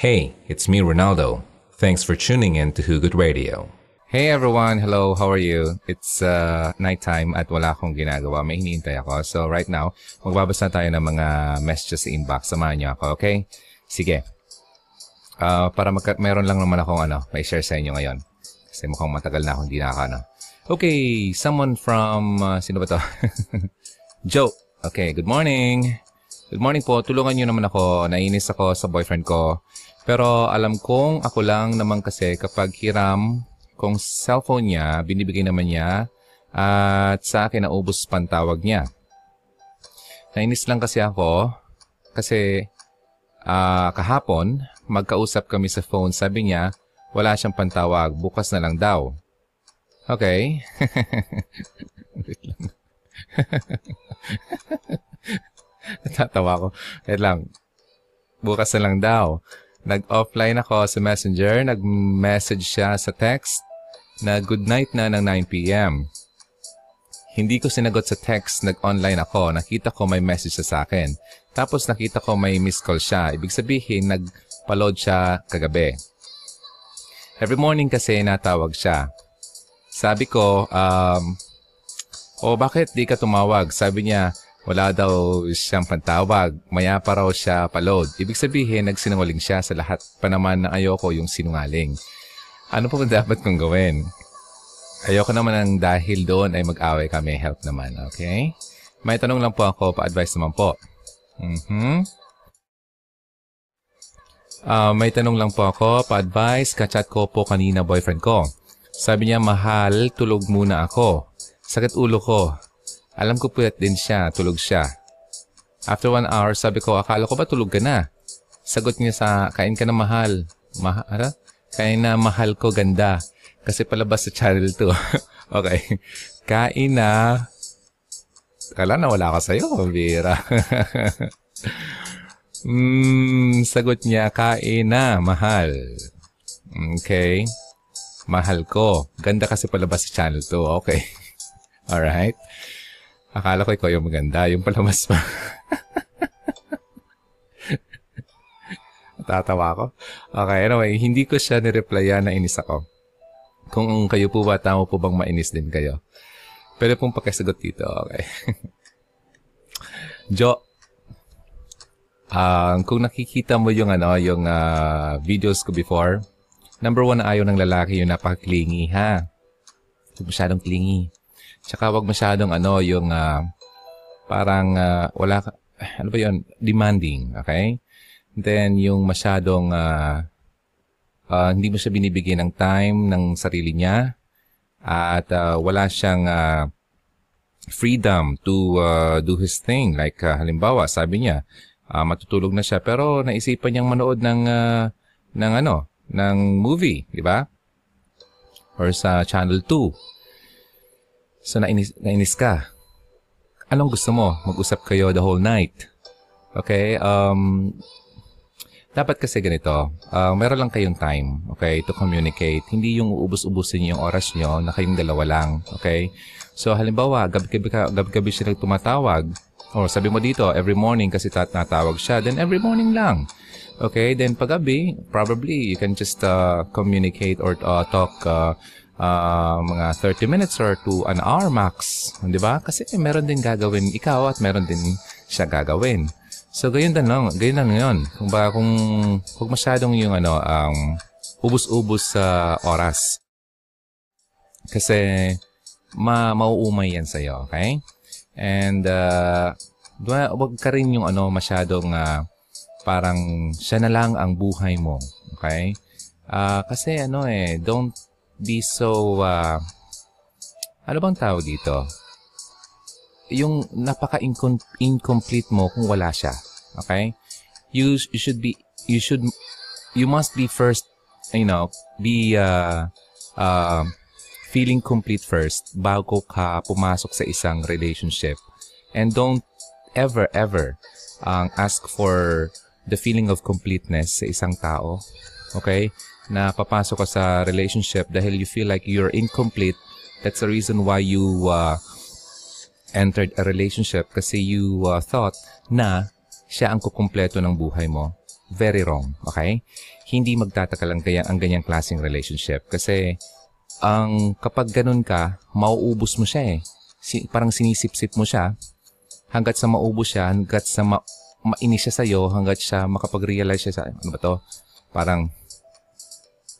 Hey, it's me, Ronaldo. Thanks for tuning in to Hugot Radio. Hey everyone, hello, how are you? It's uh, nighttime at wala akong ginagawa. May hinihintay ako. So right now, magbabasa tayo ng mga messages sa inbox. Samahan niyo ako, okay? Sige. Uh, para magka- meron lang naman akong ano, may share sa inyo ngayon. Kasi mukhang matagal na akong hindi na ano. Okay, someone from, uh, sino ba to? Joe. Okay, good morning. Good morning po. Tulungan niyo naman ako. Nainis ako sa boyfriend ko. Pero alam kong ako lang naman kasi kapag hiram kung cellphone niya, binibigay naman niya at sa akin naubos pantawag niya. Nainis lang kasi ako kasi uh, kahapon magkausap kami sa phone. Sabi niya wala siyang pantawag. Bukas na lang daw. Okay. Wait lang. Natatawa ko. Wait lang. Bukas na lang daw. Nag-offline ako sa messenger. Nag-message siya sa text na good night na ng 9pm. Hindi ko sinagot sa text, nag-online ako. Nakita ko may message sa akin. Tapos nakita ko may missed call siya. Ibig sabihin, nag-load siya kagabi. Every morning kasi natawag siya. Sabi ko, um, oh bakit di ka tumawag? Sabi niya, wala daw siyang pantawag. Maya pa raw siya paload. Ibig sabihin, nagsinungaling siya sa lahat pa naman na ayoko yung sinungaling. Ano pa ba dapat kong gawin? Ayoko naman ang dahil doon ay mag-away kami. Help naman, okay? May tanong lang po ako, pa-advise naman po. Mm-hmm. Uh, may tanong lang po ako, pa-advise. Kachat ko po kanina boyfriend ko. Sabi niya, mahal, tulog muna ako. Sakit ulo ko. Alam ko puyat din siya, tulog siya. After one hour, sabi ko, akala ko ba tulog ka na? Sagot niya sa, kain ka na mahal. Mahal? Kaya na mahal ko ganda. Kasi palabas sa channel 2. okay. Kain na. Kala na wala ka sa'yo, Vera. mm, sagot niya, kain na, mahal. Okay. Mahal ko. Ganda kasi palabas sa channel 2. Okay. Alright. Akala ko ikaw yung maganda. Yung palabas pa. Tatawa ako. Okay, anyway, hindi ko siya nireplyan na inis ako. Kung kayo po ba, tama po bang mainis din kayo? Pwede pong pakisagot dito, okay? jo, uh, kung nakikita mo yung, ano, yung uh, videos ko before, number one na ayaw ng lalaki yung napaka-clingy, ha? Huwag masyadong clingy. Tsaka wag masyadong, ano, yung uh, parang uh, wala ano ba yun? Demanding, okay? Then, yung masyadong uh, uh, hindi mo siya binibigyan ng time ng sarili niya at uh, wala siyang uh, freedom to uh, do his thing. Like uh, halimbawa, sabi niya, uh, matutulog na siya pero naisipan niyang manood ng uh, ng ano, ng movie, di ba? Or sa Channel 2. So nainis, nainis ka. Anong gusto mo? Mag-usap kayo the whole night. Okay? Um, dapat kasi ganito, uh, meron lang kayong time, okay, to communicate. Hindi yung uubos-ubusin yung oras nyo na kayong dalawa lang, okay? So, halimbawa, gabi-gabi, gabi-gabi siya tumatawag, or sabi mo dito, every morning kasi tatawag siya, then every morning lang. Okay, then paggabi, probably you can just uh, communicate or uh, talk uh, uh, mga 30 minutes or to an hour max. Di ba? Kasi meron din gagawin ikaw at meron din siya gagawin. So, gayon din lang. Gayon lang yun. Kung ba, kung huwag masyadong yung ano, um, ubus-ubus sa uh, oras. Kasi, ma mauumay yan sa'yo, okay? And, uh, wag ka rin yung ano, masyadong uh, parang siya na lang ang buhay mo, okay? Uh, kasi ano eh, don't be so, uh, ano bang tawag dito? yung napaka-incomplete mo kung wala siya. Okay? You, you should be, you should, you must be first, you know, be, uh, uh, feeling complete first bago ka pumasok sa isang relationship. And don't ever, ever um, ask for the feeling of completeness sa isang tao. Okay? Na papasok ka sa relationship dahil you feel like you're incomplete. That's the reason why you uh, entered a relationship kasi you uh, thought na siya ang kukumpleto ng buhay mo. very wrong. Okay? Hindi magtatagal ang, kaya, ang ganyang klaseng relationship. Kasi, ang kapag ganun ka, mauubos mo siya eh. Si, parang sinisip-sip mo siya hanggat sa maubos siya, hanggat sa ma, mainis siya sa'yo, hanggat siya makapag-realize siya sa, ano ba to? Parang,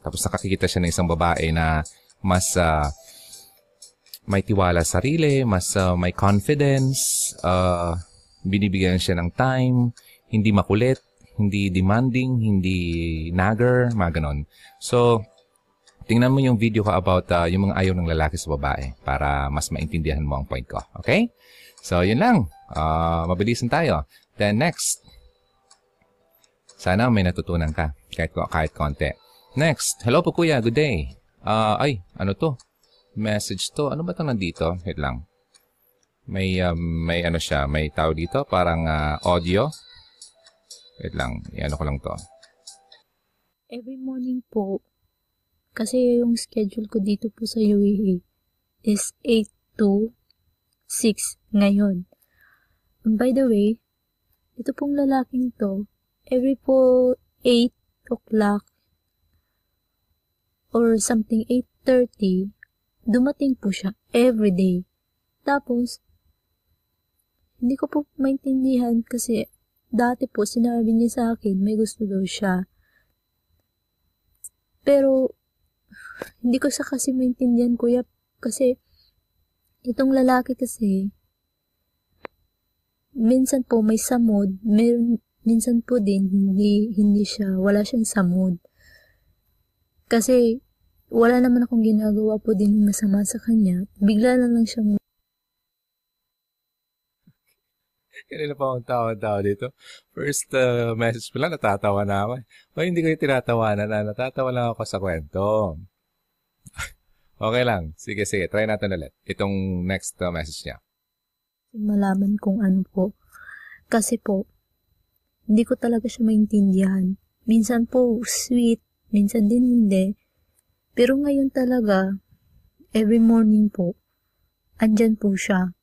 tapos nakakikita siya ng isang babae na mas uh, may tiwala sa sarili, mas uh, may confidence, uh, binibigyan siya ng time, hindi makulit, hindi demanding, hindi nagger, mga ganon. So, tingnan mo yung video ko about uh, yung mga ayaw ng lalaki sa babae para mas maintindihan mo ang point ko. Okay? So, yun lang. Uh, mabilisan tayo. Then, next. Sana may natutunan ka kahit, kahit konti. Next. Hello po kuya. Good day. Uh, ay, ano to? Message to. Ano ba ito nandito? Wait lang. May, um, may ano siya. May tao dito. Parang uh, audio. Wait lang, iano ko lang to. Every morning po, kasi yung schedule ko dito po sa UAE is 8 to 6 ngayon. And by the way, ito pong lalaking to, every po 8 o'clock or something 8.30, dumating po siya every day. Tapos, hindi ko po maintindihan kasi Dati po, sinabi niya sa akin, may gusto daw siya. Pero, hindi ko sa kasi maintindihan, kuya, kasi, itong lalaki kasi, minsan po may samod, meron, minsan po din, hindi, hindi siya, wala siyang samod. Kasi, wala naman akong ginagawa po din masama sa kanya. Bigla na lang siyang Kanina pa akong tawa-tawa dito. First uh, message mo lang, natatawa na ako. O hindi ko yung tinatawanan na, natatawa lang ako sa kwento. okay lang. Sige, sige. Try natin ulit. Itong next uh, message niya. Malaman kung ano po. Kasi po, hindi ko talaga siya maintindihan. Minsan po, sweet. Minsan din hindi. Pero ngayon talaga, every morning po, andyan po siya.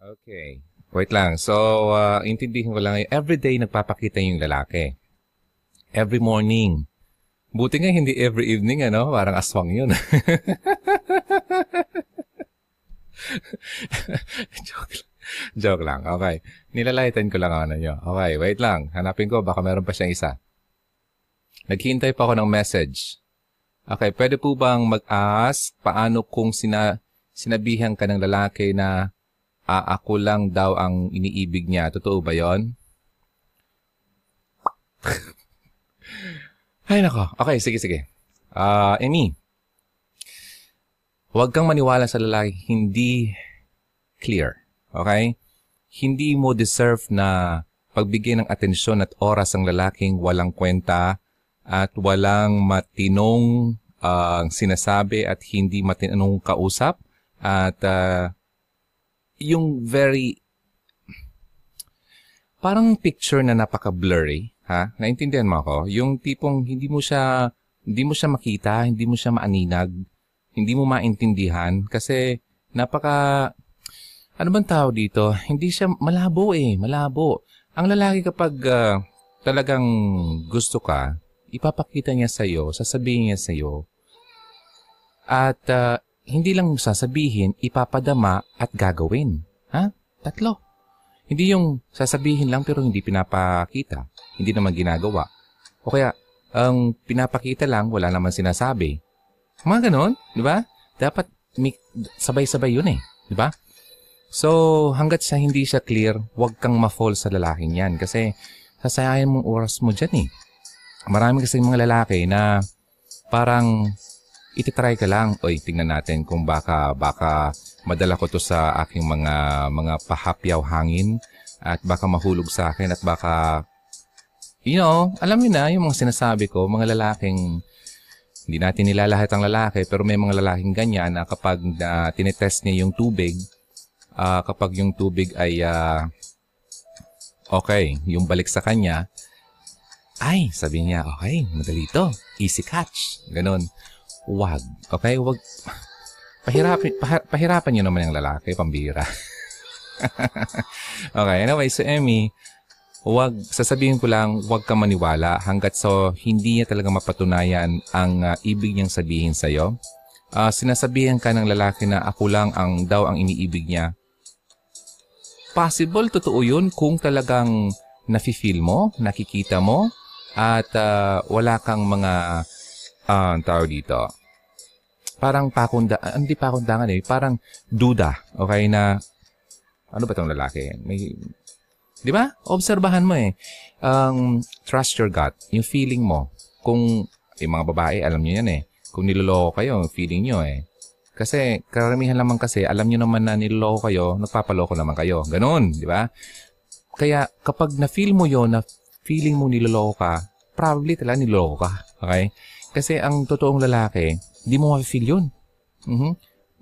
Okay. Wait lang. So, uh, intindihin ko lang. Everyday nagpapakita yung lalaki. Every morning. Buti nga hindi every evening, ano? Parang aswang yun. Joke lang. Joke lang. Okay. Nilalaitan ko lang ano nyo. Okay, wait lang. Hanapin ko. Baka meron pa siyang isa. Naghihintay pa ako ng message. Okay, pwede po bang mag-ask paano kung sina sinabihan ka ng lalaki na uh, ako lang daw ang iniibig niya. Totoo ba yon? Ay nako. Okay, sige, sige. Uh, Amy, huwag kang maniwala sa lalaki hindi clear. Okay? Hindi mo deserve na pagbigyan ng atensyon at oras ang lalaking walang kwenta at walang matinong uh, sinasabi at hindi matinong kausap at uh, yung very parang picture na napaka-blurry, ha? Naintindihan mo ako? Yung tipong hindi mo siya hindi mo siya makita, hindi mo siya maaninag, hindi mo maintindihan kasi napaka ano bang tao dito? Hindi siya malabo eh, malabo. Ang lalaki kapag uh, talagang gusto ka, ipapakita niya sa iyo, sasabihin niya sa iyo. At uh, hindi lang sasabihin, ipapadama at gagawin. Ha? Tatlo. Hindi yung sasabihin lang pero hindi pinapakita. Hindi naman ginagawa. O kaya, ang pinapakita lang, wala naman sinasabi. Mga ganon, di ba? Dapat sabay-sabay yun eh. Di ba? So, hanggat sa hindi siya clear, huwag kang ma-fall sa lalaking yan. Kasi, sasayahin mong oras mo dyan eh. Marami kasi mga lalaki na parang ititry ka lang. Oy, tingnan natin kung baka, baka madala ko to sa aking mga, mga pahapyaw hangin at baka mahulog sa akin at baka, you know, alam niyo na yung mga sinasabi ko, mga lalaking, hindi natin nilalahat ang lalaki, pero may mga lalaking ganyan na kapag uh, tinetest niya yung tubig, uh, kapag yung tubig ay uh, okay, yung balik sa kanya, ay, sabi niya, okay, madali to. Easy catch. Ganon. Wag. Okay? Wag. Pahirapin, pah, pahirapan nyo naman yung lalaki, pambira. okay, anyway, so Emmy, wag, sasabihin ko lang, wag ka maniwala hanggat so hindi niya talaga mapatunayan ang uh, ibig niyang sabihin sa'yo. Uh, sinasabihan ka ng lalaki na ako lang ang daw ang iniibig niya. Possible, totoo yun kung talagang nafe-feel mo, nakikita mo, at uh, wala kang mga, uh, tawag dito, parang pakunda, hindi pakundangan eh, parang duda, okay, na, ano ba itong lalaki? May, di ba? Obserbahan mo eh. Um, trust your gut, yung feeling mo. Kung, yung mga babae, alam niyo yan eh. Kung niloloko kayo, feeling niyo eh. Kasi karamihan naman kasi, alam niyo naman na niloloko kayo, nagpapaloko naman kayo. Ganun, di ba? Kaya kapag na-feel mo yon na feeling mo niloloko ka, probably talaga niloloko ka. Okay? Kasi ang totoong lalaki, di mo ma-feel yun. Mm-hmm.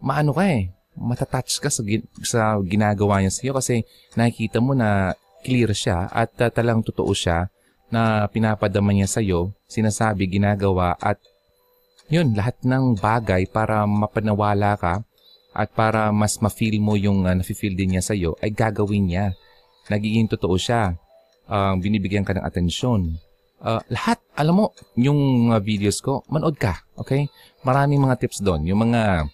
Maano ka eh. Matatouch ka sa, sa ginagawa niya sa iyo kasi nakikita mo na clear siya at uh, talang totoo siya na pinapadama niya sa iyo, sinasabi, ginagawa at yun, lahat ng bagay para mapanawala ka at para mas ma-feel mo yung uh, nafe-feel din niya sa iyo ay gagawin niya. Nagiging totoo siya. Uh, binibigyan ka ng atensyon. Uh, lahat, alam mo, yung uh, videos ko, manood ka, okay? Maraming mga tips doon. Yung mga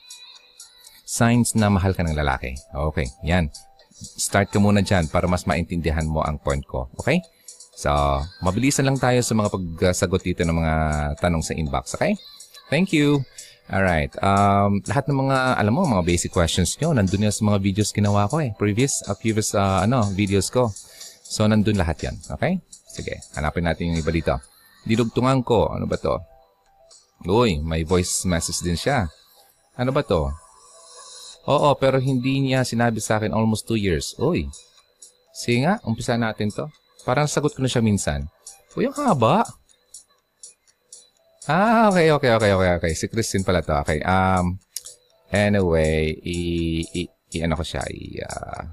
signs na mahal ka ng lalaki. Okay, yan. Start ka muna dyan para mas maintindihan mo ang point ko. Okay? So, mabilisan lang tayo sa mga pagsagot dito ng mga tanong sa inbox. Okay? Thank you. Alright. Um, lahat ng mga, alam mo, mga basic questions nyo, nandun yan sa mga videos ginawa ko eh. Previous, uh, previous, uh, ano, videos ko. So, nandun lahat yan. Okay? Sige, hanapin natin yung iba dito. Dinugtungan ko. Ano ba to? Uy, may voice message din siya. Ano ba to? Oo, pero hindi niya sinabi sa akin almost two years. Uy. Sige nga, umpisa natin to. Parang sagot ko na siya minsan. Uy, ang haba. Ah, okay, okay, okay, okay, okay. Si Christine pala to. Okay, um, anyway, i, i, i ano ko siya, i, uh,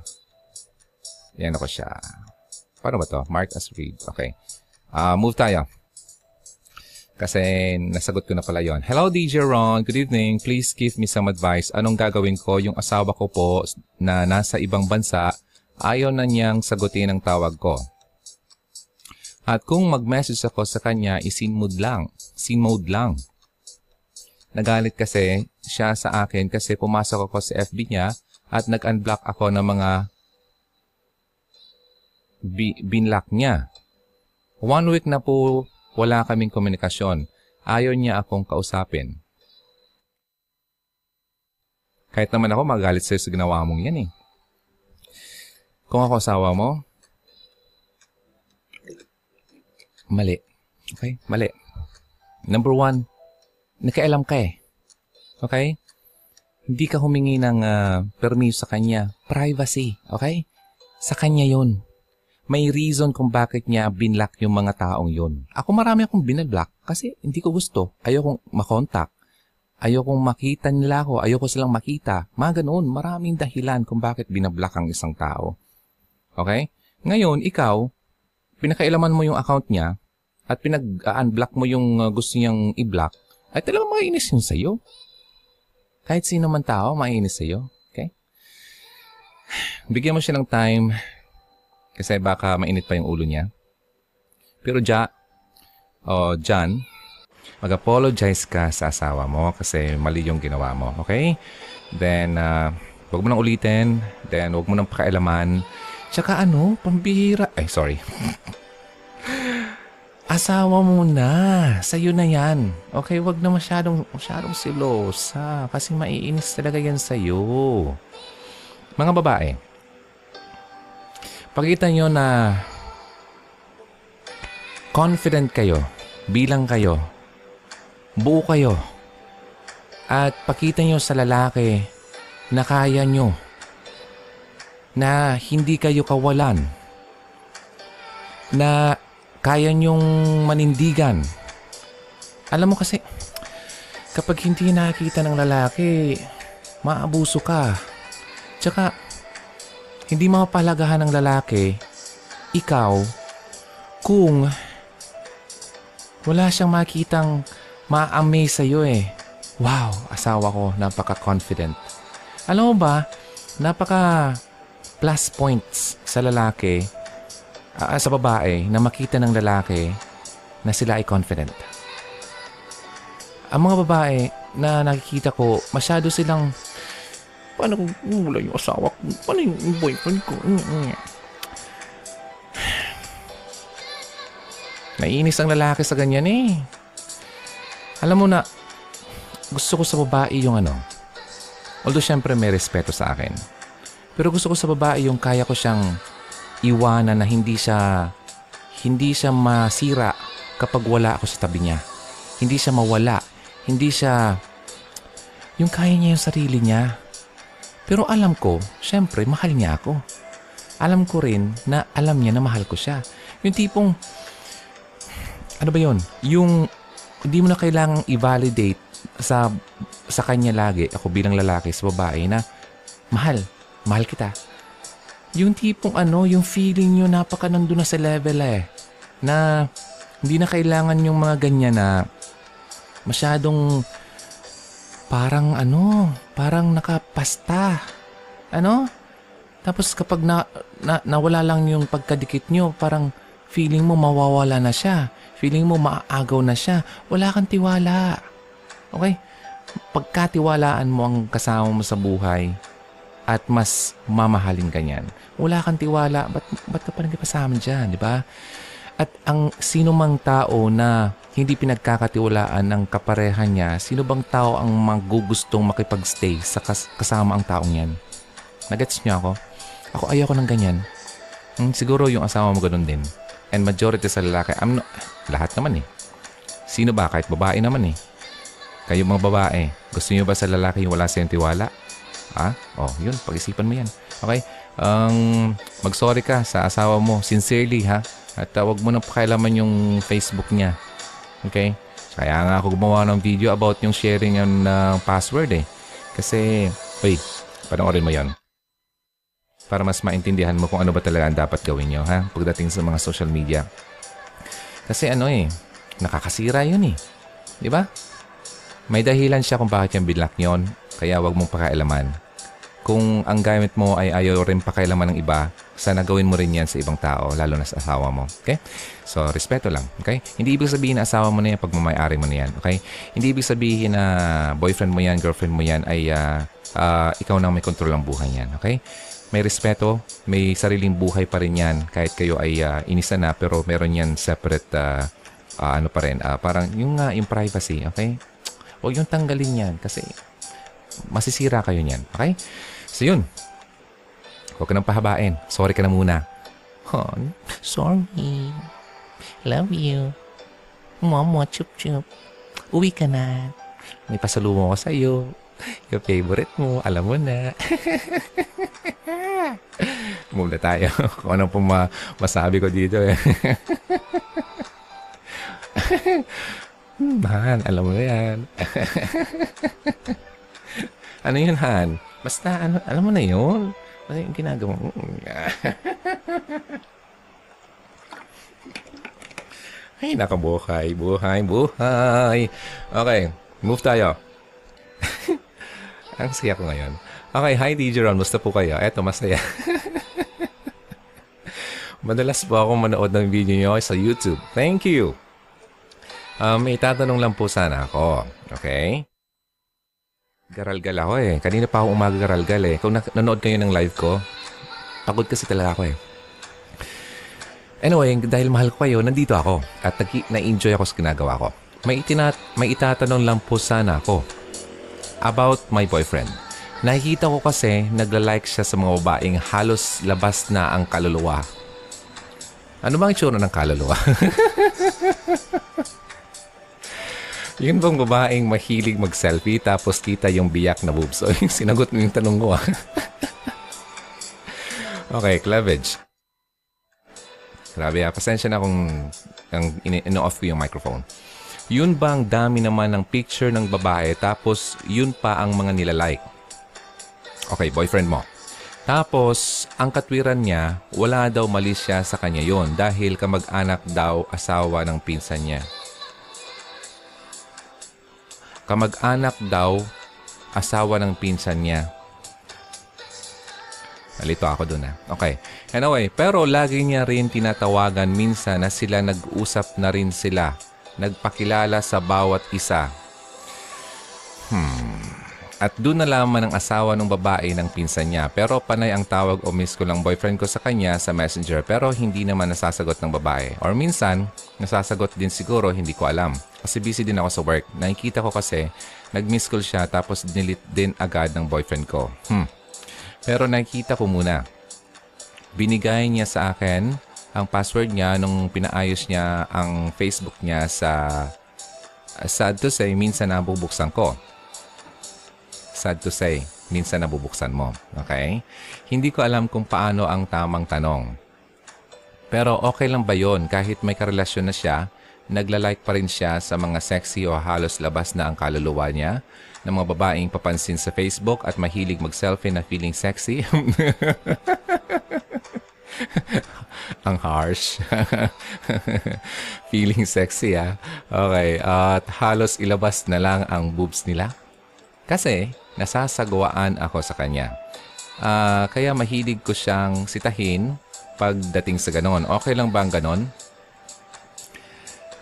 i ano ko siya. Paano ba to? Mark as read. Okay. Uh, move tayo. Kasi nasagot ko na pala yon. Hello DJ Ron, good evening. Please give me some advice. Anong gagawin ko? Yung asawa ko po na nasa ibang bansa, ayaw na niyang sagutin ang tawag ko. At kung mag-message ako sa kanya, isin mode lang. Sin mode lang. Nagalit kasi siya sa akin kasi pumasok ako sa FB niya at nag-unblock ako ng mga bi- binlock niya. One week na po wala kaming komunikasyon. Ayaw niya akong kausapin. Kahit naman ako magalit sa'yo sa ginawa mong yan eh. Kung ako asawa mo, mali. Okay? Mali. Number one, nakailam ka eh. Okay? Hindi ka humingi ng uh, permiso sa kanya. Privacy. Okay? Sa kanya yun. May reason kung bakit niya binlock yung mga taong yun. Ako marami akong binlock kasi hindi ko gusto. Ayokong makontak. Ayokong makita nila ako. Ayoko silang makita. Mga ganoon. Maraming dahilan kung bakit binablock ang isang tao. Okay? Ngayon, ikaw, pinakailaman mo yung account niya, at pinag-unblock mo yung uh, gusto niyang i-block, ay talagang mainis yun sa'yo. Kahit sino man tao, mainis sa'yo. Okay? Bigyan mo siya ng time kasi baka mainit pa yung ulo niya. Pero Ja, o oh, John, mag-apologize ka sa asawa mo kasi mali yung ginawa mo. Okay? Then, uh, huwag mo nang ulitin. Then, huwag mo nang pakailaman. Tsaka ano, pambihira. Ay, sorry. Asawa mo na. Sa'yo na yan. Okay, wag na masyadong, masyadong silosa. Kasi maiinis talaga yan sa'yo. Mga babae, pakita nyo na confident kayo, bilang kayo, buo kayo, at pakita nyo sa lalaki na kaya nyo, na hindi kayo kawalan, na kaya niyong manindigan. Alam mo kasi, kapag hindi nakikita ng lalaki, maabuso ka. Tsaka, hindi mapalagahan ng lalaki, ikaw, kung wala siyang makitang ma-amaze sa'yo eh. Wow, asawa ko, napaka-confident. Alam mo ba, napaka plus points sa lalaki, ah, sa babae, na makita ng lalaki na sila ay confident. Ang mga babae na nakikita ko, masyado silang, paano kung wala yung asawa ko? Paano yung boyfriend ko? Naiinis ang lalaki sa ganyan eh. Alam mo na, gusto ko sa babae yung ano. Although syempre may respeto sa akin. Pero gusto ko sa babae yung kaya ko siyang iwanan na hindi siya hindi siya masira kapag wala ako sa tabi niya. Hindi siya mawala. Hindi siya yung kaya niya yung sarili niya. Pero alam ko, syempre, mahal niya ako. Alam ko rin na alam niya na mahal ko siya. Yung tipong, ano ba yun? Yung hindi mo na kailangang i-validate sa sa kanya lagi, ako bilang lalaki sa babae na mahal, mahal kita. Yung tipong ano, yung feeling nyo napaka nandun na sa level eh. Na hindi na kailangan yung mga ganyan na masyadong parang ano, parang nakapasta. Ano? Tapos kapag na, na, nawala lang yung pagkadikit nyo, parang feeling mo mawawala na siya. Feeling mo maaagaw na siya. Wala kang tiwala. Okay? Pagkatiwalaan mo ang kasama mo sa buhay at mas mamahalin ka niyan. Wala kang tiwala, ba't, ba't ka pa nagkasama dyan, di ba? At ang sino mang tao na hindi pinagkakatiwalaan ng kapareha niya, sino bang tao ang magugustong makipagstay sa kas- kasama ang taong yan? Nagets niyo ako? Ako ayoko ng ganyan. Hmm, siguro yung asawa mo ganun din. And majority sa lalaki, I'm no, lahat naman eh. Sino ba? Kahit babae naman eh. Kayo mga babae, gusto niyo ba sa lalaki yung wala sa tiwala? Ha? Oh, yun. Pag-isipan mo yan. Okay? Um, mag-sorry ka sa asawa mo. Sincerely, ha? At uh, wag mo na pakialaman yung Facebook niya. Okay? Kaya nga ako gumawa ng video about yung sharing ng uh, password eh. Kasi, wait, panoorin mo yon para mas maintindihan mo kung ano ba talaga ang dapat gawin nyo, ha? Pagdating sa mga social media. Kasi ano eh, nakakasira yun eh. Di ba? May dahilan siya kung bakit yung binlock yon, kaya wag mong pakailaman. Kung ang gamit mo ay ayaw rin pakailaman ng iba, sana gawin mo rin yan sa ibang tao, lalo na sa asawa mo. Okay? So, respeto lang. Okay? Hindi ibig sabihin na asawa mo na yan, pagmamayari mo na yan. Okay? Hindi ibig sabihin na boyfriend mo yan, girlfriend mo yan, ay uh, uh, ikaw na may kontrol ng buhay yan. Okay? May respeto, may sariling buhay pa rin yan kahit kayo ay uh, inisa na pero meron yan separate uh, uh, ano pa rin. Uh, parang yung, uh, yung privacy, okay? Huwag yung tanggalin yan kasi masisira kayo niyan. Okay? So yun. Huwag ka nang pahabain. Sorry ka na muna. Oh, sorry. Love you. Mama, chup chup. Uwi ka na. May pasalubong ko sa'yo. Yung favorite mo, alam mo na. Mula tayo. Kung anong pong ma- masabi ko dito eh. Hmm, Han, alam mo na yan. Ano yun, Han? Basta, ano, alam mo na yun. Ano yung ginagawa mo? Ay, nakabuhay. Buhay, buhay. Okay, move tayo. Ang saya ko ngayon. Okay, hi DJ Ron. Musta po kayo? Eto, masaya. Madalas po ako manood ng video nyo sa YouTube. Thank you. Um, may tatanong lang po sana ako. Okay? Garalgal ako eh. Kanina pa ako umaga garalgal eh. Kung na- nanood kayo ng live ko, pagod kasi talaga ako eh. Anyway, dahil mahal ko kayo, nandito ako at nag- na-enjoy ako sa ginagawa ko. May, itinat may itatanong lang po sana ako about my boyfriend. Nakikita ko kasi nagla-like siya sa mga babaeng halos labas na ang kaluluwa. Ano bang itsura ng kaluluwa? Yun bang babaeng mahilig mag-selfie tapos kita yung biyak na boobs? So, sinagot mo yung tanong ko ah. okay, cleavage. Grabe ah, pasensya na kung ang ino-off ko yung microphone. Yun ba ang dami naman ng picture ng babae tapos yun pa ang mga nilalike? Okay, boyfriend mo. Tapos, ang katwiran niya, wala daw mali siya sa kanya yon dahil kamag-anak daw asawa ng pinsan niya. Kamag-anak daw asawa ng pinsan niya. Nalito ako dun ah. Okay. Anyway, pero lagi niya rin tinatawagan minsan na sila nag-usap na rin sila. Nagpakilala sa bawat isa. Hmm. At doon nalaman ng asawa ng babae ng pinsan niya. Pero panay ang tawag o miss ko lang boyfriend ko sa kanya sa messenger pero hindi naman nasasagot ng babae. Or minsan, nasasagot din siguro, hindi ko alam. Kasi busy din ako sa work. Nakikita ko kasi, nag-miss call siya tapos delete din agad ng boyfriend ko. Hmm. Pero nakikita ko muna. Binigay niya sa akin ang password niya nung pinaayos niya ang Facebook niya sa sad to say, minsan nabubuksan ko. Sad to say, minsan nabubuksan mo. Okay? Hindi ko alam kung paano ang tamang tanong. Pero okay lang ba yon kahit may karelasyon na siya, nagla-like pa rin siya sa mga sexy o halos labas na ang kaluluwa niya ng mga babaeng papansin sa Facebook at mahilig mag-selfie na feeling sexy? ang harsh. feeling sexy ah. Okay, at halos ilabas na lang ang boobs nila. Kasi nasasagwaan ako sa kanya. Ah, kaya mahilig ko siyang sitahin pagdating sa ganon. Okay lang ba ang ganon?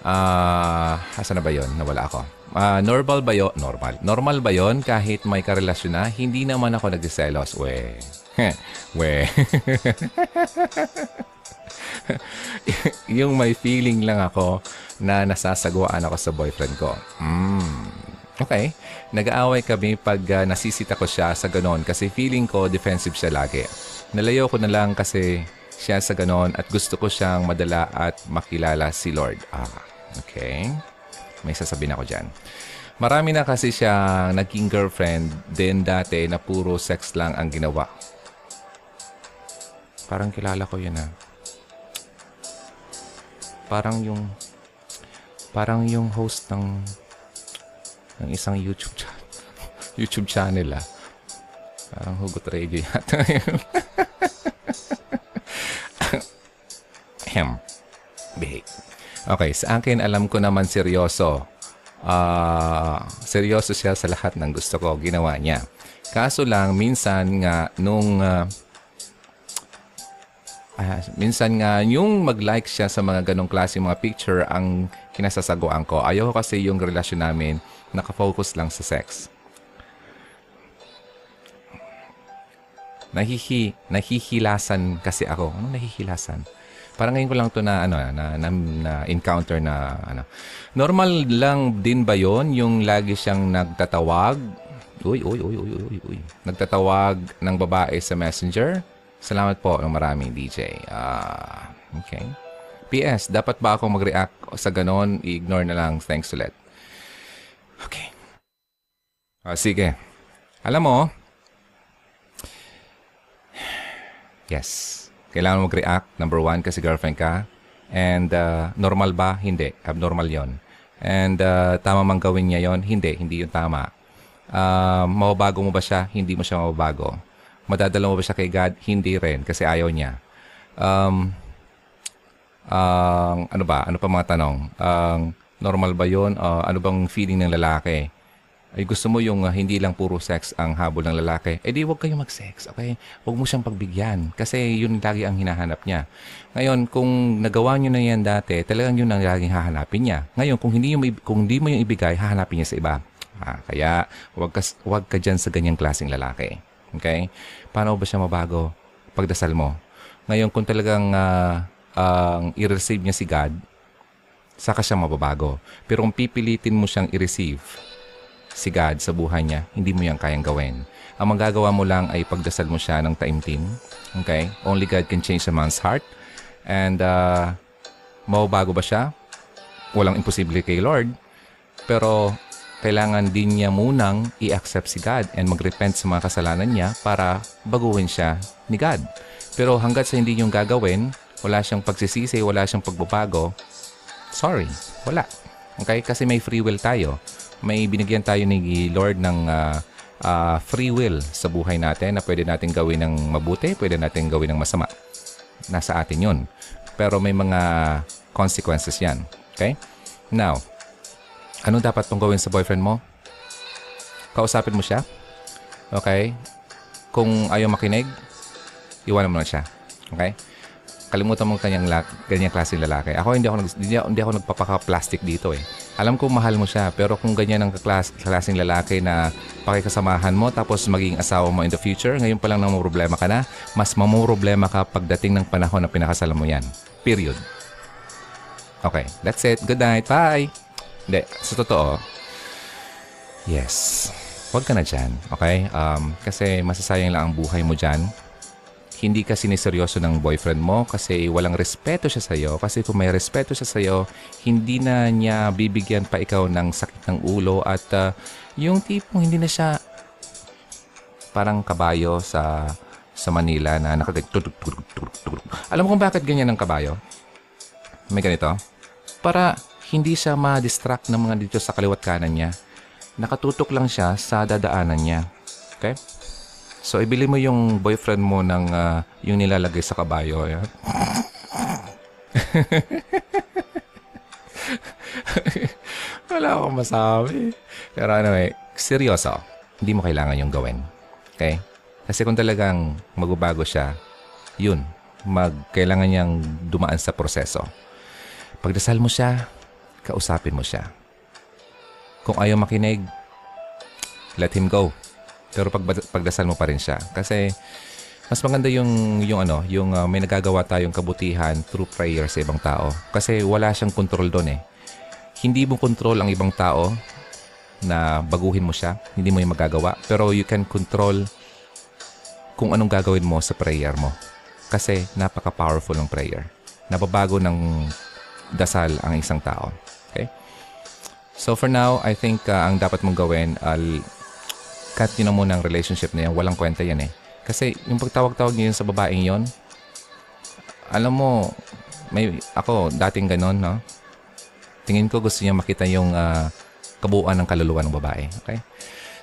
Ah, asa na ba 'yon? Nawala ako. Ah, normal ba 'yon? Normal. Normal ba 'yon kahit may karelasyon na? Hindi naman ako nagseselos. We. We. yung may feeling lang ako na nasasagwaan ako sa boyfriend ko. Hmm. Okay. Nag-aaway kami pag uh, nasisita ko siya sa ganon kasi feeling ko defensive siya lagi. Nalayo ko na lang kasi siya sa ganon at gusto ko siyang madala at makilala si Lord. Ah, okay. May sasabihin ako dyan. Marami na kasi siyang naging girlfriend din dati na puro sex lang ang ginawa. Parang kilala ko yun ah. Parang yung parang yung host ng ng isang YouTube channel. YouTube channel ah. Parang Hugot Radio yata yun. Ahem. Okay, sa akin alam ko naman seryoso. Ah, seryoso siya sa lahat ng gusto ko ginawa niya. Kaso lang minsan nga nung ah, ah, minsan nga yung mag-like siya sa mga ganong klase mga picture ang kinasasaguan ko. Ayaw ko kasi yung relasyon namin nakafocus lang sa sex. Nahihi, nahihilasan kasi ako. Ano nahihilasan? Parang ngayon ko lang to na ano na, na, na encounter na ano. Normal lang din ba 'yon yung lagi siyang nagtatawag? Uy, uy, uy, uy, uy, uy. Nagtatawag ng babae sa Messenger? Salamat po ng maraming DJ. Ah, okay. PS, dapat ba ako mag-react sa ganon? I-ignore na lang. Thanks ulit. Okay. Ah, sige. Alam mo, yes, kailangan mag-react. Number one, kasi girlfriend ka. And uh, normal ba? Hindi. Abnormal yon. And uh, tama mang gawin niya yon? Hindi. Hindi yung tama. Uh, mababago mo ba siya? Hindi mo siya mababago. Madadala mo ba siya kay God? Hindi rin, kasi ayaw niya. Um, ang ano ba? Ano pa mga tanong? Ang normal ba 'yon? Uh, ano bang feeling ng lalaki? Ay gusto mo yung uh, hindi lang puro sex ang habol ng lalaki. Eh di wag kayong mag-sex, okay? Huwag mo siyang pagbigyan kasi yun lagi ang hinahanap niya. Ngayon, kung nagawa niyo na yan dati, talagang yun ang laging hahanapin niya. Ngayon, kung hindi, yung, kung hindi mo yung ibigay, hahanapin niya sa iba. Ah, kaya wag ka, wag ka dyan sa ganyang klaseng lalaki. Okay? Paano ba siya mabago? Pagdasal mo. Ngayon, kung talagang uh, uh, i-receive niya si God, saka siya mababago. Pero kung pipilitin mo siyang i-receive si God sa buhay niya, hindi mo yan kayang gawin. Ang magagawa mo lang ay pagdasal mo siya ng taimtim. Okay? Only God can change a man's heart. And uh, mababago ba siya? Walang imposible kay Lord. Pero kailangan din niya munang i-accept si God and mag-repent sa mga kasalanan niya para baguhin siya ni God. Pero hanggat sa hindi yung gagawin, wala siyang pagsisisi, wala siyang pagbabago, sorry, wala. Okay? Kasi may free will tayo. May binigyan tayo ni Lord ng uh, uh, free will sa buhay natin na pwede natin gawin ng mabuti, pwede natin gawin ng masama. Nasa atin yun. Pero may mga consequences yan. Okay? Now, anong dapat mong gawin sa boyfriend mo? Kausapin mo siya? Okay? Kung ayaw makinig, iwanan mo na siya. Okay? Kalimutan mo kanyang la- ganyang klaseng lalaki. Ako hindi ako nag, hindi, hindi ako nagpapaka-plastic dito eh. Alam ko mahal mo siya, pero kung ganyan ang klas- klaseng lalaki na pakikasamahan mo tapos maging asawa mo in the future, ngayon pa lang nang problema ka na, mas mamumroblema ka pagdating ng panahon na pinakasalan mo yan. Period. Okay, that's it. Good night. Bye! Hindi, sa totoo, yes. Huwag ka na dyan, okay? Um, kasi masasayang lang ang buhay mo dyan. Hindi ka siniseryoso ng boyfriend mo kasi walang respeto siya sa'yo. Kasi kung may respeto siya sa'yo, hindi na niya bibigyan pa ikaw ng sakit ng ulo at uh, yung tipong hindi na siya parang kabayo sa sa Manila na nakagag... Alam mo kung bakit ganyan ang kabayo? May ganito. Para hindi siya ma-distract ng mga dito sa kaliwat kanan niya. Nakatutok lang siya sa dadaanan niya. Okay? So, ibili mo yung boyfriend mo ng ah, yung nilalagay sa kabayo. Ayan. Wala akong masabi. Pero anyway, seryoso. Hindi mo kailangan yung gawin. Okay? Kasi kung talagang magbabago siya, yun, mag, kailangan niyang dumaan sa proseso. Pagdasal mo siya, kausapin mo siya. Kung ayaw makinig, let him go. Pero pag, pagdasal mo pa rin siya. Kasi mas maganda yung yung ano, yung uh, may nagagawa tayong kabutihan through prayer sa ibang tao. Kasi wala siyang control doon eh. Hindi mo control ang ibang tao na baguhin mo siya. Hindi mo yung magagawa. Pero you can control kung anong gagawin mo sa prayer mo. Kasi napaka-powerful ng prayer. Nababago ng dasal ang isang tao. So for now, I think uh, ang dapat mong gawin, uh, cut nyo na muna ang relationship na yan. Walang kwenta yan eh. Kasi yung pagtawag-tawag niyo yun sa babaeng yon, alam mo, may ako dating ganon, no? Tingin ko gusto niya makita yung uh, kabuuan ng kaluluwa ng babae. Okay?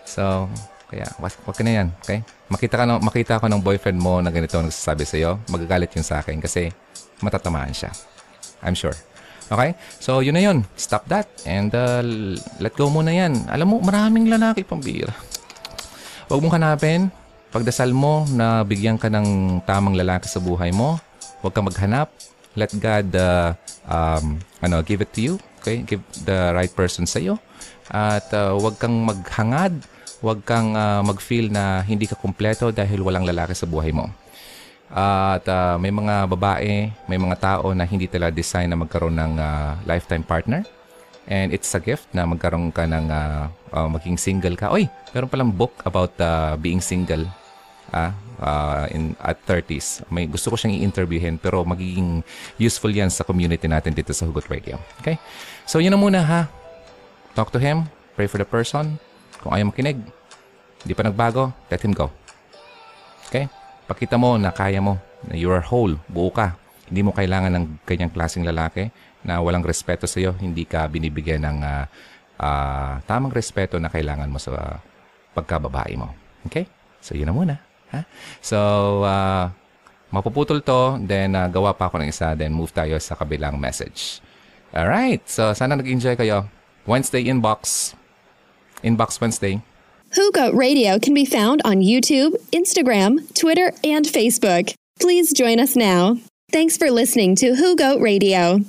So, kaya wag, wag ka na yan. Okay? Makita, ka na, makita ko ng boyfriend mo na ganito ang nagsasabi sa'yo, magagalit yun sa akin kasi matatamaan siya. I'm sure. Okay? So, yun na yun. Stop that. And uh, let go muna yan. Alam mo, maraming lalaki pambira. Huwag mong hanapin. Pagdasal mo na bigyan ka ng tamang lalaki sa buhay mo. Huwag kang maghanap. Let God uh, um, ano, give it to you. Okay? Give the right person sa iyo. At uh, huwag kang maghangad. Huwag kang uh, mag-feel na hindi ka kumpleto dahil walang lalaki sa buhay mo. At uh, may mga babae, may mga tao na hindi talaga design na magkaroon ng uh, lifetime partner. And it's a gift na magkaroon ka ng uh, uh, maging single ka. Oy, meron palang book about uh, being single ah, uh, in, at 30s. May gusto ko siyang i-interviewin pero magiging useful yan sa community natin dito sa Hugot Radio. Okay? So, yun na muna ha. Talk to him. Pray for the person. Kung ayaw makinig, hindi pa nagbago, let him go. Okay? Pakita mo na kaya mo, na you are whole, buo ka. Hindi mo kailangan ng ganyang klaseng lalaki na walang respeto sa iyo, hindi ka binibigyan ng uh, uh, tamang respeto na kailangan mo sa pagkababae mo. Okay? So, yun na muna. Ha? So, uh, mapuputol to, then uh, gawa pa ako ng isa, then move tayo sa kabilang message. Alright, so sana nag-enjoy kayo. Wednesday Inbox. Inbox Wednesday. Who Goat Radio can be found on YouTube, Instagram, Twitter, and Facebook. Please join us now. Thanks for listening to Who Goat Radio.